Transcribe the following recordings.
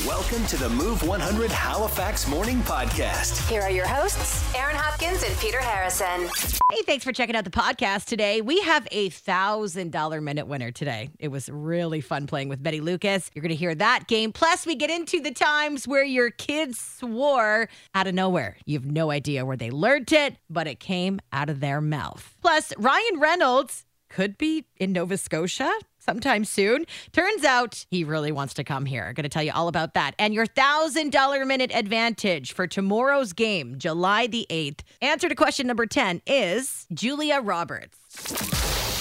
Welcome to the Move 100 Halifax Morning Podcast. Here are your hosts, Aaron Hopkins and Peter Harrison. Hey, thanks for checking out the podcast today. We have a $1,000 minute winner today. It was really fun playing with Betty Lucas. You're going to hear that game. Plus, we get into the times where your kids swore out of nowhere. You have no idea where they learned it, but it came out of their mouth. Plus, Ryan Reynolds could be in Nova Scotia sometime soon. Turns out he really wants to come here. Going to tell you all about that. And your $1,000 minute advantage for tomorrow's game, July the 8th. Answer to question number 10 is Julia Roberts.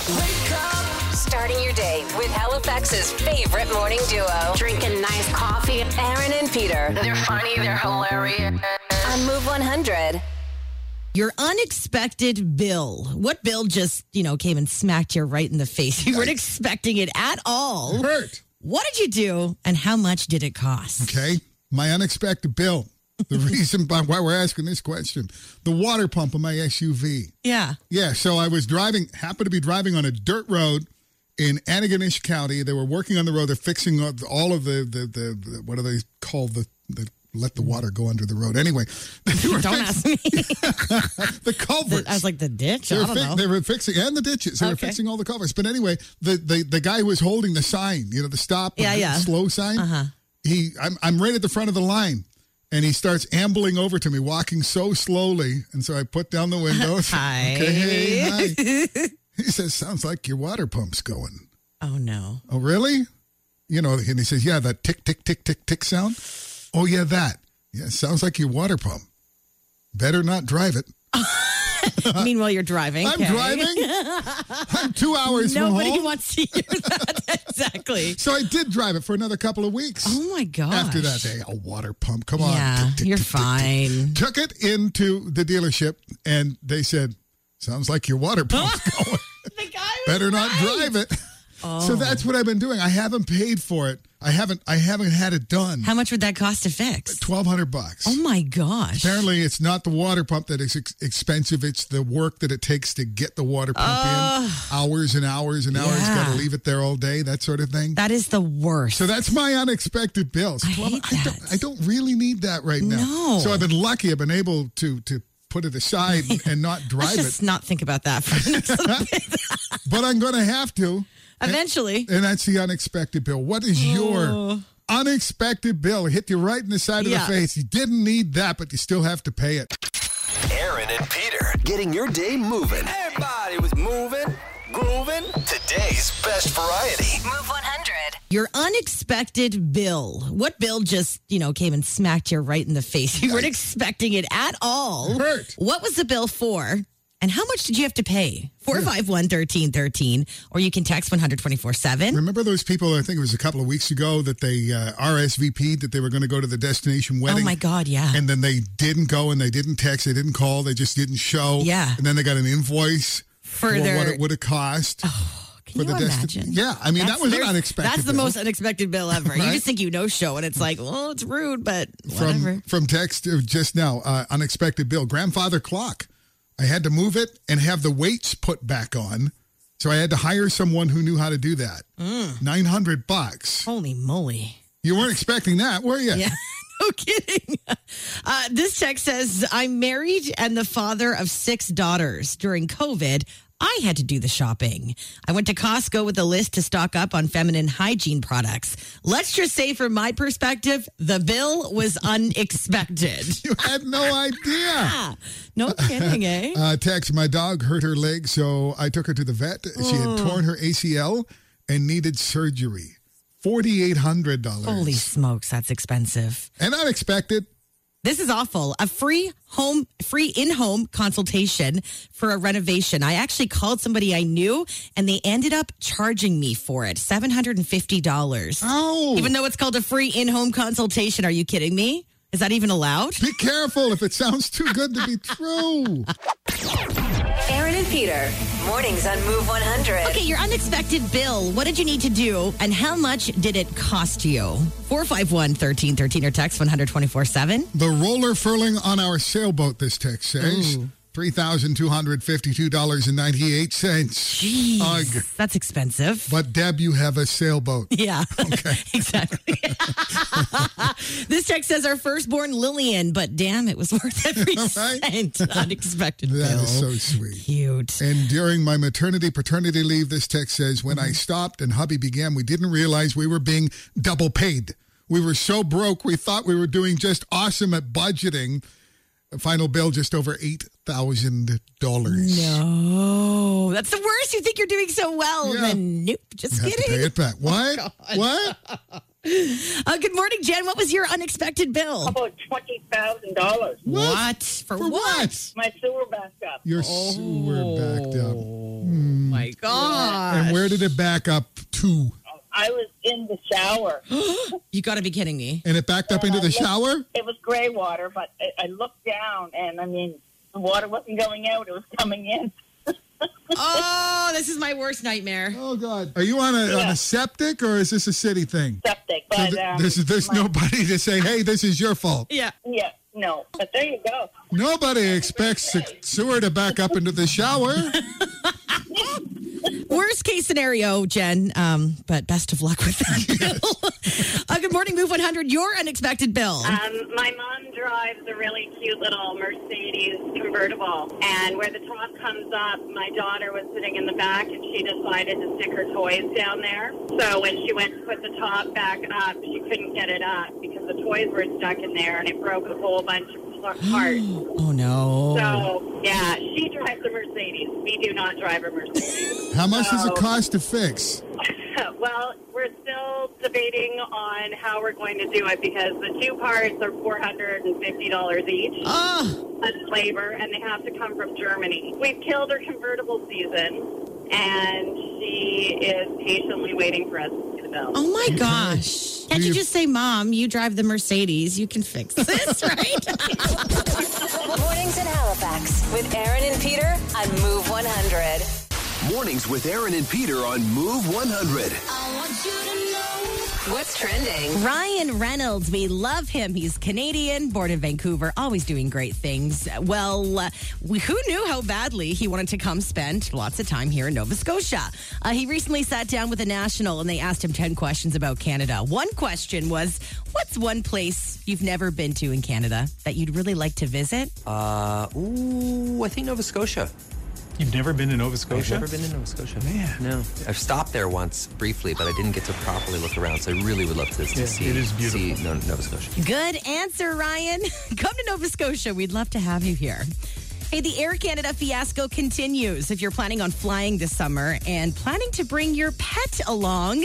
Wake up, starting your day with Halifax's favorite morning duo. Drinking nice coffee. Aaron and Peter. They're funny, they're hilarious. On Move 100. Your unexpected bill. What bill just, you know, came and smacked you right in the face? You weren't expecting it at all. Hurt. What did you do and how much did it cost? Okay. My unexpected bill. The reason by why we're asking this question. The water pump on my SUV. Yeah. Yeah. So I was driving, happened to be driving on a dirt road in Antigonish County. They were working on the road. They're fixing all of the, the, the, the what are they called? The, the, let the water go under the road. Anyway, they were Don't ask me. the culverts. I was like, the ditch? They I were, don't fi- know. they were fixing and the ditches. They were fixing all the culverts. But anyway, the, the the guy who was holding the sign, you know, the stop, Yeah, the yeah. slow sign. Uh-huh. He, I'm I'm right at the front of the line, and he starts ambling over to me, walking so slowly, and so I put down the window. Hi. Okay, hey, hi. he says, "Sounds like your water pump's going." Oh, no. Oh, really? You know, and he says, "Yeah, that tick tick tick tick tick sound." Oh, yeah, that. Yeah, sounds like your water pump. Better not drive it. Meanwhile, you're driving. I'm okay. driving. I'm two hours Nobody from home. wants to hear that. exactly. So I did drive it for another couple of weeks. Oh, my gosh. After that day, a water pump. Come on. Yeah, you're fine. Took it into the dealership, and they said, "Sounds like your water pump's going. The guy was Better not drive it." Oh. So that's what I've been doing. I haven't paid for it. I haven't. I haven't had it done. How much would that cost to fix? Twelve hundred bucks. Oh, my gosh. Apparently, it's not the water pump that is ex- expensive. It's the work that it takes to get the water pump in. Hours and hours and hours. Yeah. Got to leave it there all day. That sort of thing. That is the worst. So that's my unexpected bills. I hate I, don't, that. I don't really need that right now. No. So I've been lucky. I've been able to to put it aside and not drive it. Let's just it. not think about that for bit. But I'm going to have to. Eventually. And that's the unexpected bill. What is your oh. unexpected bill? Hit you right in the side of Yeah. the face. You didn't need that, but you still have to pay it. Aaron and Peter getting your day moving. Everybody was moving, grooving. Today's best variety. Move 100. Your unexpected bill. What bill just, you know, came and smacked you right in the face? You weren't expecting it at all. Hurt. What was the bill for? And how much did you have to pay? 451 1313. Or you can text 124 7. Remember those people, I think it was a couple of weeks ago, that they uh, RSVP'd that they were going to go to the destination wedding? Oh wedding? my God, yeah. and then they didn't go and they didn't text, they didn't call, they just didn't show. Yeah. And then they got an invoice For their- what it would have cost. Can for you the desti- imagine? Yeah, I mean, that was an unexpected That's the bill. most unexpected bill ever. You just think you know show, and it's like, well, it's rude, but whatever. from from text just now, uh, unexpected bill. Grandfather clock. I had to move it and have the weights put back on. So I had to hire someone who knew how to do that. Mm. Nine hundred bucks. Holy moly. You weren't expecting that, were you? Yeah. No kidding. Uh, this text says I'm married and the father of six daughters. During COVID, I had to do the shopping. I went to Costco with a list to stock up on feminine hygiene products. Let's just say, from my perspective, the bill was unexpected. You had no idea. No kidding, eh? Uh, text, my dog hurt her leg, so I took her to the vet. She had Oh. torn her ACL and needed surgery. $4,800. Holy smokes, that's expensive. And unexpected. This is awful. A free home, free in-home consultation for a renovation. I actually called somebody I knew, and they ended up charging me for it seven hundred and fifty dollars. Oh. Even though it's called a free in-home consultation. Are you kidding me? Is that even allowed? Be careful if it sounds too good to be true. Aaron and Peter. Mornings on Move 100. Okay, your unexpected bill. What did you need to do, and how much did it cost you? Four five one thirteen thirteen or text one hundred twenty four seven. The roller furling on our sailboat, this text says. Mm. $3,252.98. Jeez, Ugh. that's expensive. But Deb, you have a sailboat. Yeah, Okay. exactly. this text says our firstborn Lillian, but damn, it was worth every Right? cent. Unexpected That bill. is so sweet. cute. And during my maternity paternity leave, this text says, when I mm-hmm. stopped and hubby began, we didn't realize we were being double paid. We were so broke, we thought we were doing just awesome at budgeting. Final bill just over $8,000. No, that's the worst. You think you're doing so well, Yeah. then nope, just You have to kidding. pay it back. What? what? Uh, good morning, Jen. What was your unexpected bill? about twenty thousand dollars. What? For, For what? My sewer backed up. Your sewer backed up. Oh my God. And where did it back up to? I was in the shower. You got to be kidding me. And it backed up into the shower? It was gray water, but I, I looked down, and I mean, the water wasn't going out; it was coming in. Oh, this is my worst nightmare. Oh, God. Are you on a, on a septic or is this a city thing? Septic, So th- um, there's there's my- nobody to say, hey, this is your fault. Yeah. Yeah, no. But there you go. Nobody expects the sewer to back up into the shower. Worst case scenario, Jen. Um, but best of luck with that bill. uh, good morning, Move 100. Your unexpected bill. Um, my mom drives a really cute little Mercedes convertible, and where the top comes up, my daughter was sitting in the back, and she decided to stick her toys down there. So when she went to put the top back up, she couldn't get it up because the toys were stuck in there, and it broke a whole bunch of oh no. So yeah, she drives a Mercedes. We do not drive a Mercedes. How much does it cost to fix? well, we're still debating on how we're going to do it because the two parts are four hundred and fifty dollars each. Ah! Oh, That's labor, and they have to come from Germany. We've killed her convertible season, and she is patiently waiting for us to pay oh my gosh. Can't you just say, Mom, you drive the Mercedes. You can fix this, right? Mornings in Halifax with Aaron and Peter on Move 100. Mornings with Aaron and Peter on Move 100. What's trending? Ryan Reynolds, we love him. He's Canadian, born in Vancouver, always doing great things. Well, uh, we, who knew how badly he wanted to come spend lots of time here in Nova Scotia? Uh, he recently sat down with a national and they asked him 10 questions about Canada. One question was What's one place you've never been to in Canada that you'd really like to visit? Uh, ooh, I think Nova Scotia. You've never been to Nova Scotia? I've never been to Nova Scotia. Man. No. I've stopped there once briefly, but I didn't get to properly look around. So I really would love to, to Yeah, see, it is see beautiful. No- Nova Scotia. Good answer, Ryan. Come to Nova Scotia. We'd love to have you here. Hey, the Air Canada fiasco continues. If you're planning on flying this summer and planning to bring your pet along,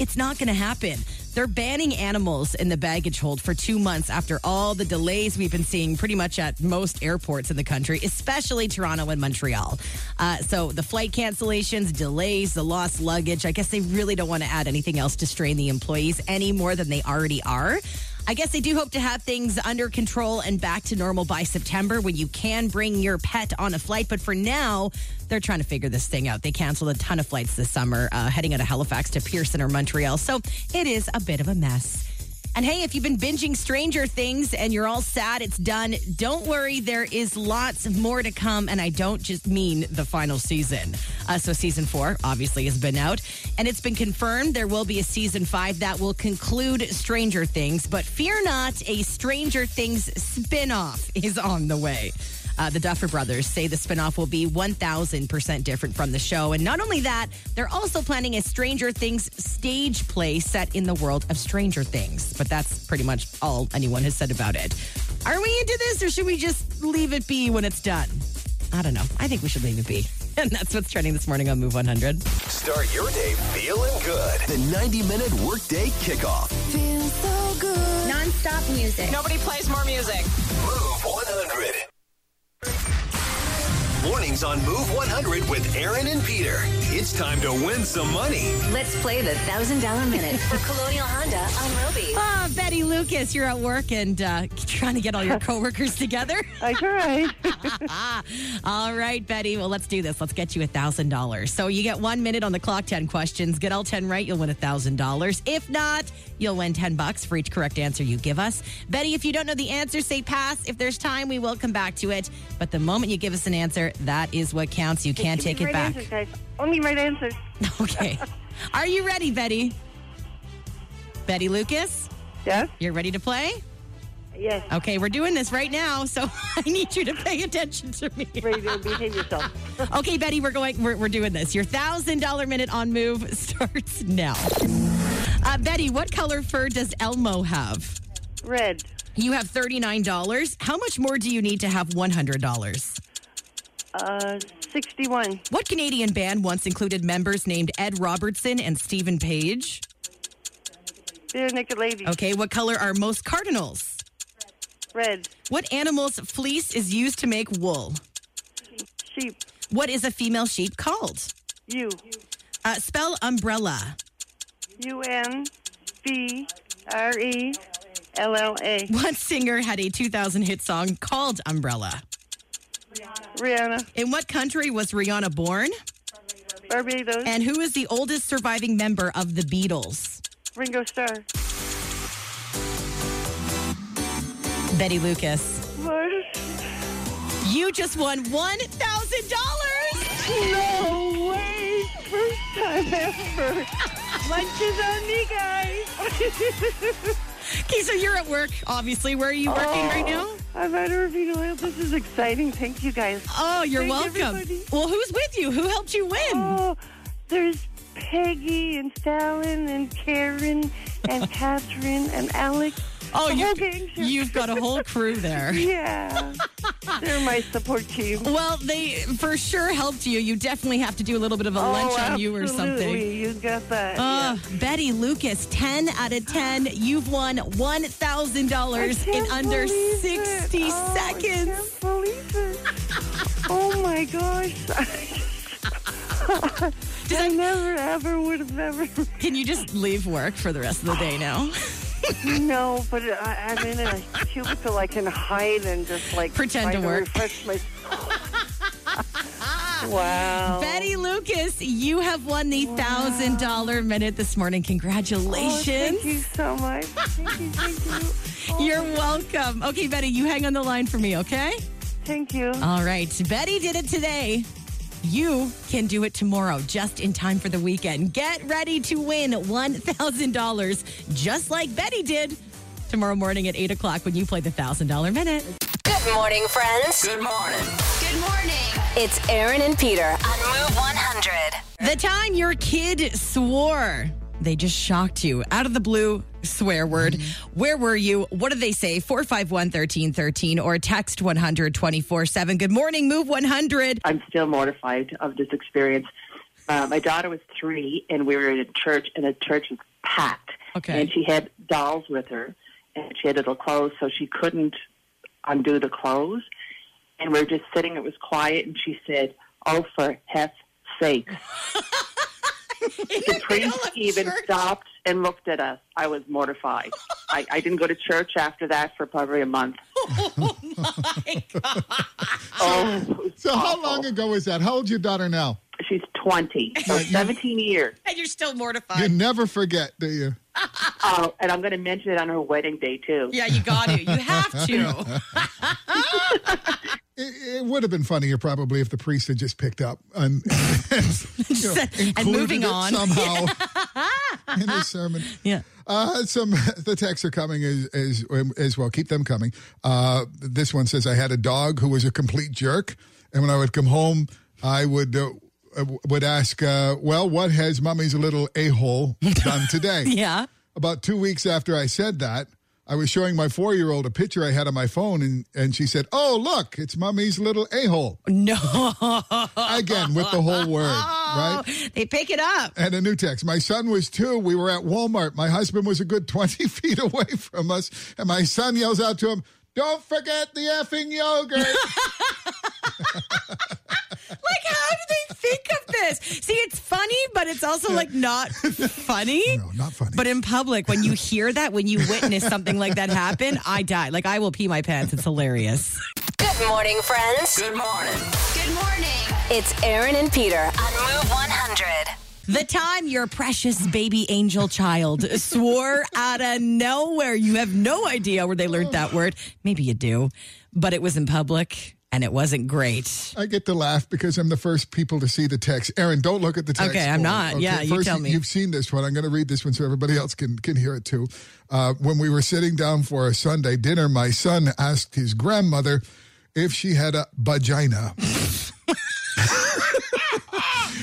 it's not going to happen. They're banning animals in the baggage hold for two months after all the delays we've been seeing pretty much at most airports in the country, especially Toronto and Montreal. Uh, so the flight cancellations, delays, the lost luggage, I guess they really don't want to add anything else to strain the employees any more than they already are. I guess they do hope to have things under control and back to normal by September when you can bring your pet on a flight. But for now, they're trying to figure this thing out. They canceled a ton of flights this summer, uh, heading out of Halifax to Pearson or Montreal. So it is a bit of a mess. And hey, if you've been binging Stranger Things and you're all sad it's done, don't worry. There is lots more to come. And I don't just mean the final season. Uh, so, season four obviously has been out. And it's been confirmed there will be a season five that will conclude Stranger Things. But fear not, a Stranger Things spin off is on the way. Uh, the Duffer Brothers say the spinoff will be 1000% different from the show. And not only that, they're also planning a Stranger Things stage play set in the world of Stranger Things. But that's pretty much all anyone has said about it. Are we into this or should we just leave it be when it's done? I don't know. I think we should leave it be. And that's what's trending this morning on Move 100. Start your day feeling good. The 90 minute workday kickoff. Feels so good. Non-stop music. Nobody plays more music. Move 100. Mornings on Move 100 with Aaron and Peter. It's time to win some money. Let's play the $1,000 minute for Colonial Honda on Robie. Ah, Betty Lucas, you're at work and uh, trying to get all your coworkers together. I tried. all right, Betty. Well, let's do this. Let's get you a thousand dollars. So you get one minute on the clock, ten questions. Get all ten right, you'll win a thousand dollars. If not, you'll win ten bucks for each correct answer you give us. Betty, if you don't know the answer, say pass. If there's time, we will come back to it. But the moment you give us an answer, that is what counts. You can't take it right back. Answers, guys. Only right answers. Okay. Are you ready, Betty? Betty Lucas, Yes. you're ready to play? Yes. Okay, we're doing this right now, so I need you to pay attention to me. Ready to behave yourself. Okay, Betty, we're going. We're, we're doing this. Your thousand dollar minute on move starts now. Uh, Betty, what color fur does Elmo have? Red. You have thirty nine dollars. How much more do you need to have one hundred dollars? Uh, 61. What Canadian band once included members named Ed Robertson and Stephen Page? Barenaked lady. Okay, what color are most cardinals? Red. What animal's fleece is used to make wool? Sheep. What is a female sheep called? Ewe. Uh, spell umbrella. U N B R E L L A. What singer had a 2000 hit song called Umbrella? Rihanna. In what country was Rihanna born? Barbados. And who is the oldest surviving member of the Beatles? Ringo Starr. Betty Lucas. What? You just won $1,000. No way! First time ever. Lunch is on me, guys. Okay, so you're at work, obviously. Where are you working right oh. now? I'm at Irving Oil. This is exciting. Thank you, guys. Oh, you're Thank welcome. everybody. Well, who's with you? Who helped you win? Oh, there's Peggy and Stalin and Karen and Catherine and Alex. Oh, you, whole gang. you've got a whole crew there. Yeah. They're my support team. Well, they for sure helped you. You definitely have to do a little bit of a oh, lunch on you or something. You got that. Uh, Betty Lucas, 10 out of 10. You've won $1,000 in under 60 oh, seconds. I can't believe it. oh my gosh. Did I never ever would have ever. Can you just leave work for the rest of the day now? No, but I, I'm in a cubicle. I can hide and just like Pretend to work. refresh my. wow. Betty Lucas, you have won the $1,000 minute this morning. Oh, Congratulations. thank you so much. Thank you, thank you. You're welcome. Okay, Betty, you hang on the line for me, okay? Thank you. All right. Betty did it today. You can do it tomorrow, just in time for the weekend. Get ready to win $1,000, just like Betty did tomorrow morning at 8 o'clock when you play the $1,000 minute. Good morning, friends. Good morning. Good morning. It's Aaron and Peter on Move 100. The time your kid swore. They just shocked you out of the blue swear word. Where were you? What did they say? 451 1313 or text 124 7. Good morning, Move 100. I'm still mortified of this experience. Uh, my daughter was three, and we were in a church, and the church was packed. Okay. And she had dolls with her, and she had little clothes, so she couldn't undo the clothes. And we were just sitting, it was quiet, and she said, Oh, for heck's sake. the priest even stopped and looked at us. I was mortified. I, I didn't go to church after that for probably a month. Oh, oh So how long ago was that? How old's your daughter now? she's 20, so 17 years. And you're still mortified. You never forget, do you? Oh, and I'm going to mention it on her wedding day too. Yeah, you got to. You have to. It, it would have been funnier probably if the priest had just picked up and, and, you know, And moving it on. somehow in his sermon. Yeah. Uh, some the texts are coming as, as as well. Keep them coming. Uh, this one says I had a dog who was a complete jerk, and when I would come home, I would uh, uh, would ask, uh, "Well, what has Mummy's little a hole done today?" Yeah. About two weeks after I said that, I was showing my four year old a picture I had on my phone, and, and she said, Oh, look, it's mommy's little a hole. No. Again, with the whole word, right? They pick it up. And a new text. My son was two. We were at Walmart. My husband was a good 20 feet away from us. And my son yells out to him, Don't forget the effing yogurt. Like, how think of this? See, it's funny, but it's also like not funny. No, not funny. But in public, when you hear that, when you witness something like that happen, I die. Like I will pee my pants. It's hilarious. Good morning, friends. Good morning. Good morning. It's Aaron and Peter on Move 100. The time your precious baby angel child swore out of nowhere. You have no idea where they learned that word. Maybe you do, but it was in public and it wasn't great. I get to laugh because I'm the first people to see the text. Aaron, don't look at the text. Okay, I'm for it. not. Yeah, you tell me. You've seen this one. I'm going to read this one so everybody else can, can hear it too. Uh, when we were sitting down for a Sunday dinner, my son asked his grandmother if she had a vagina.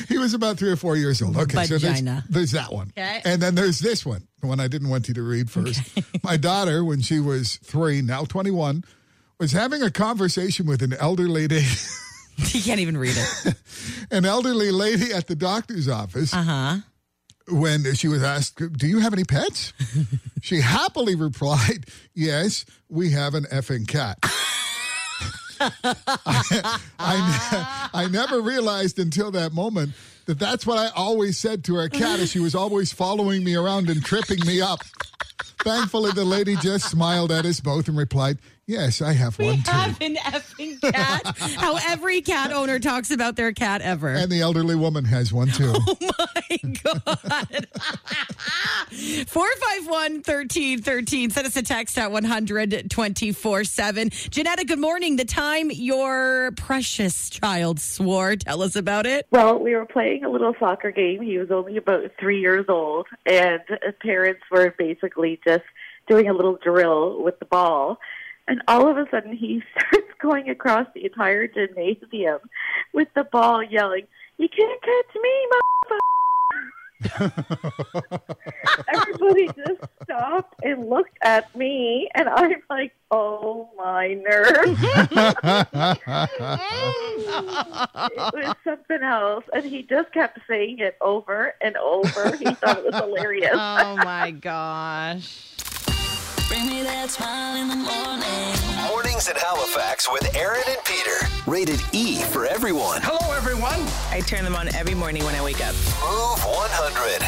he was about three or four years old. Okay, so there's, there's that one. Okay. And then there's this one, the one I didn't want you to read first. My daughter, when she was three, now 21, was having a conversation with an elderly lady. You can't even read it. an elderly lady at the doctor's office Uh huh. when she was asked, Do you have any pets? she happily replied, Yes, we have an effing cat. I, I, I never realized until that moment that that's what I always said to our cat as she was always following me around and tripping me up. Thankfully, the lady just smiled at us both and replied, Yes, I have We one too. have an effing cat. How every cat owner talks about their cat ever. And the elderly woman has one too. Oh my God. 451 1313. Send us a text at 124 7. Janetta, good morning. The time your precious child swore. Tell us about it. Well, we were playing a little soccer game. He was only about three years old, and parents were basically just doing a little drill with the ball. And all of a sudden, he starts going across the entire gymnasium with the ball, yelling, "You can't catch me, motherfucker!" Everybody just stopped and looked at me, and I'm like, "Oh my nerves!" it was something else, and he just kept saying it over and over. He thought it was hilarious. Oh my gosh. Bring me that smile in the morning. Mornings in Halifax with Aaron and Peter. Rated E for everyone. Hello, everyone. I turn them on every morning when I wake up. Move 100.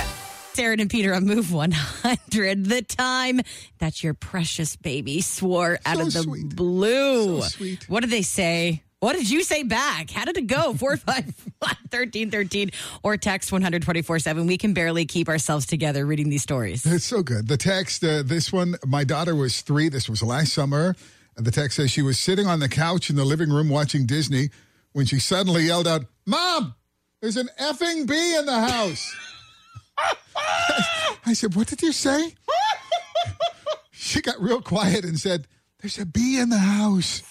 Sarah and Peter on Move 100. The time that your precious baby swore out So of the sweet. blue. So sweet. What did they say? What did you say back? How did it go? 451 1313 or text 124 7. We can barely keep ourselves together reading these stories. It's so good. The text, uh, this one, my daughter was three. This was last summer. The text says she was sitting on the couch in the living room watching Disney when she suddenly yelled out, Mom, there's an effing bee in the house. I said, What did you say? she got real quiet and said, There's a bee in the house.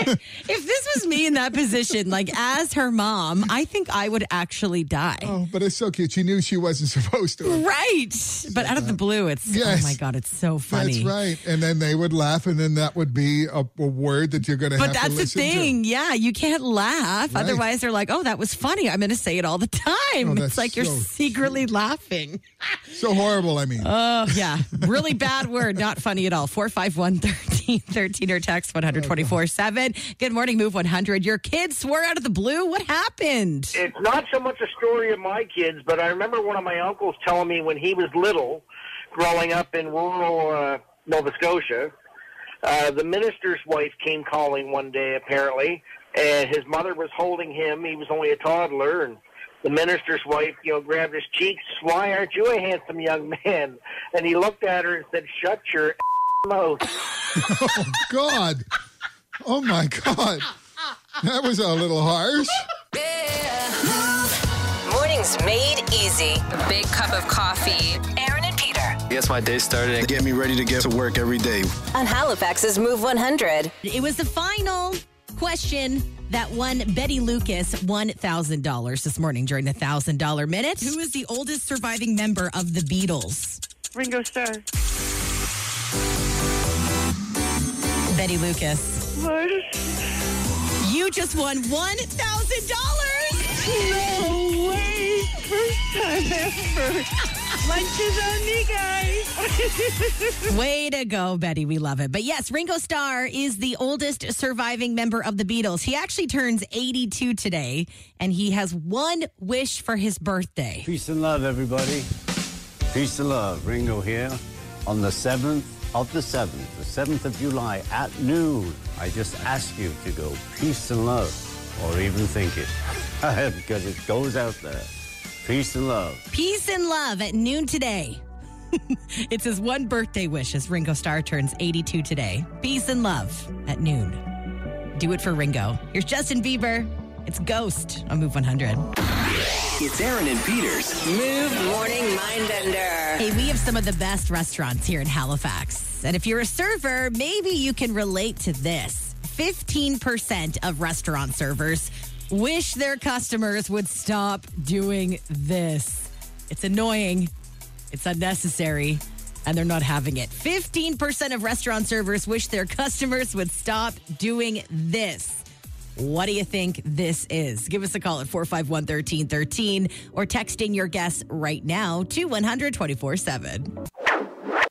if this was me in that position, like as her mom, I think I would actually die. Oh, but it's so cute. She knew she wasn't supposed to. Right. But out of the blue, it's, oh Yes. oh my God, it's so funny. That's right. And then they would laugh, and then that would be a, a word that you're going to have But that's the listen to. thing. Yeah, you can't laugh. Right. Otherwise, they're like, oh, that was funny. I'm going to say it all the time. Oh, it's like you're so secretly laughing. So horrible, I mean. Oh, yeah. Really bad word. Not funny at all. 451 1313 or text 124 7. Good morning, Move 100. Your kids swore out of the blue. What happened? It's not so much a story of my kids, but I remember one of my uncles telling me when he was little, growing up in rural uh, Nova Scotia, uh, the minister's wife came calling one day, apparently, and his mother was holding him. He was only a toddler, and the minister's wife, you know, grabbed his cheeks. Why aren't you a handsome young man? And he looked at her and said, "Shut your mouth." oh, God. Oh, my God. That was a little harsh. Mornings made easy. A big cup of coffee. Aaron and Peter I guess my day started to get me ready to get to work every day. on Halifax's Move 100. It was the final question that won Betty Lucas $1,000 this morning during the $1,000 minute. Who is the oldest surviving member of the Beatles? Ringo Starr. Betty Lucas. What? You just won $1,000. No way! First time ever. Lunches on me, guys. Way to go, Betty. We love it. But yes, Ringo Starr is the oldest surviving member of the Beatles. He actually turns 82 today, and he has one wish for his birthday. Peace and love, everybody. Peace and love. Ringo here on the 7th of the 7th, the 7th of July at noon. I just ask you to go peace and love, or even think it, because it goes out there. Peace and love. Peace and love at noon today. it's his one birthday wish as Ringo Starr turns 82 today. Peace and love at noon. Do it for Ringo. Here's Justin Bieber. It's Ghost on Move 100. It's Aaron and Peter's Move Morning Mindbender. Hey, we have some of the best restaurants here in Halifax. And if you're a server, maybe you can relate to this. 15% of restaurant servers wish their customers would stop doing this. It's annoying, it's unnecessary, and they're not having it. 15% of restaurant servers wish their customers would stop doing this. What do you think this is? Give us a call at 451 1313 or text in your guess right now to 100 24 7.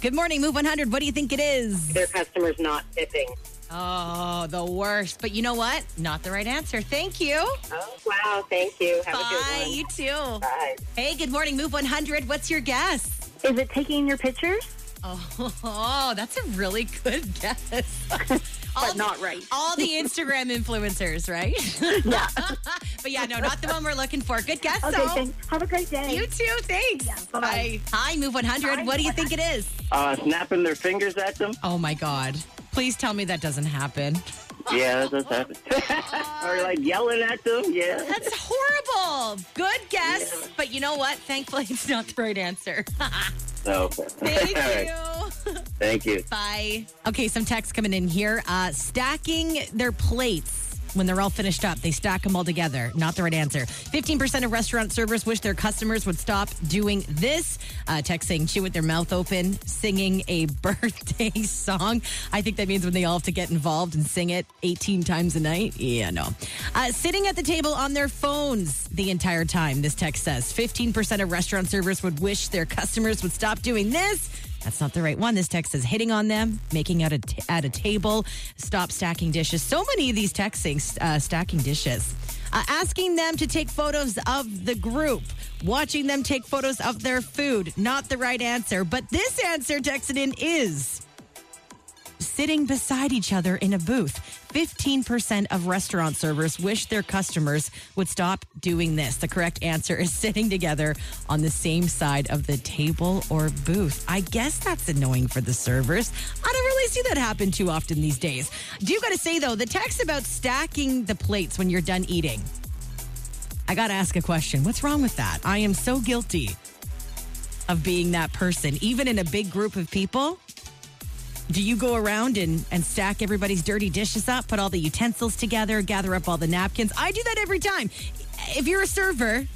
Good morning, Move 100. What do you think it is? Their customers not tipping. Oh, the worst. But you know what? Not the right answer. Thank you. Oh, wow. Thank you. Have a Bye. good one. You too. Bye. Hey, good morning, Move 100. What's your guess? Is it taking your pictures? Oh, that's a really good guess. but not right. All the Instagram influencers, right? Yeah. but yeah, no, not the one we're looking for. Good guess, Okay, though. thanks. Have a great day. You too. Thanks. bye-bye. Bye. Hi, Move 100. What do you think it is? Uh, snapping their fingers at them. Oh my God. Please tell me that doesn't happen. Yeah, that does happen. or like yelling at them. Yeah. That's horrible. Good guess. But you know what? Thankfully, it's not the right answer. Okay. Thank you. Thank you. Bye. Okay, some text coming in here. Uh, stacking their plates. When they're all finished up, they stack them all together. Not the right answer. 15% of restaurant servers wish their customers would stop doing this. Uh, text saying chew with their mouth open, singing a birthday song. I think that means when they all have to get involved and sing it 18 times a night. Yeah, no. Uh, sitting at the table on their phones the entire time, this text says 15% of restaurant servers would wish their customers would stop doing this. That's not the right one. This text says hitting on them, making out a t- at a table, stop stacking dishes. So many of these texts saying uh, stacking dishes. Uh, asking them to take photos of the group, watching them take photos of their food. Not the right answer. But this answer texted in is sitting beside each other in a booth. 15% of restaurant servers wish their customers would stop doing this. The correct answer is sitting together on the same side of the table or booth. I guess that's annoying for the servers. I don't really see that happen too often these days. Do you got to say though, the text about stacking the plates when you're done eating. I got to ask a question. What's wrong with that? I am so guilty of being that person, even in a big group of people. Do you go around and, and stack everybody's dirty dishes up, put all the utensils together, gather up all the napkins? I do that every time. If you're a server,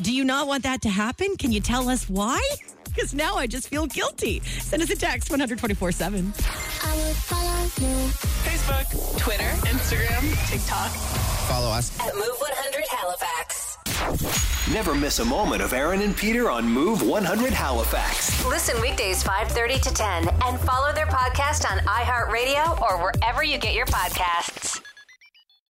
do you not want that to happen? Can you tell us why? Because now I just feel guilty. Send us a text 124 7. Facebook, Twitter, Instagram, TikTok. Follow us. At Move 100 Halifax. Never miss a moment of Aaron and Peter on Move 100 Halifax. Listen weekdays 5:30 to 10 and follow their podcast on iHeartRadio or wherever you get your podcasts.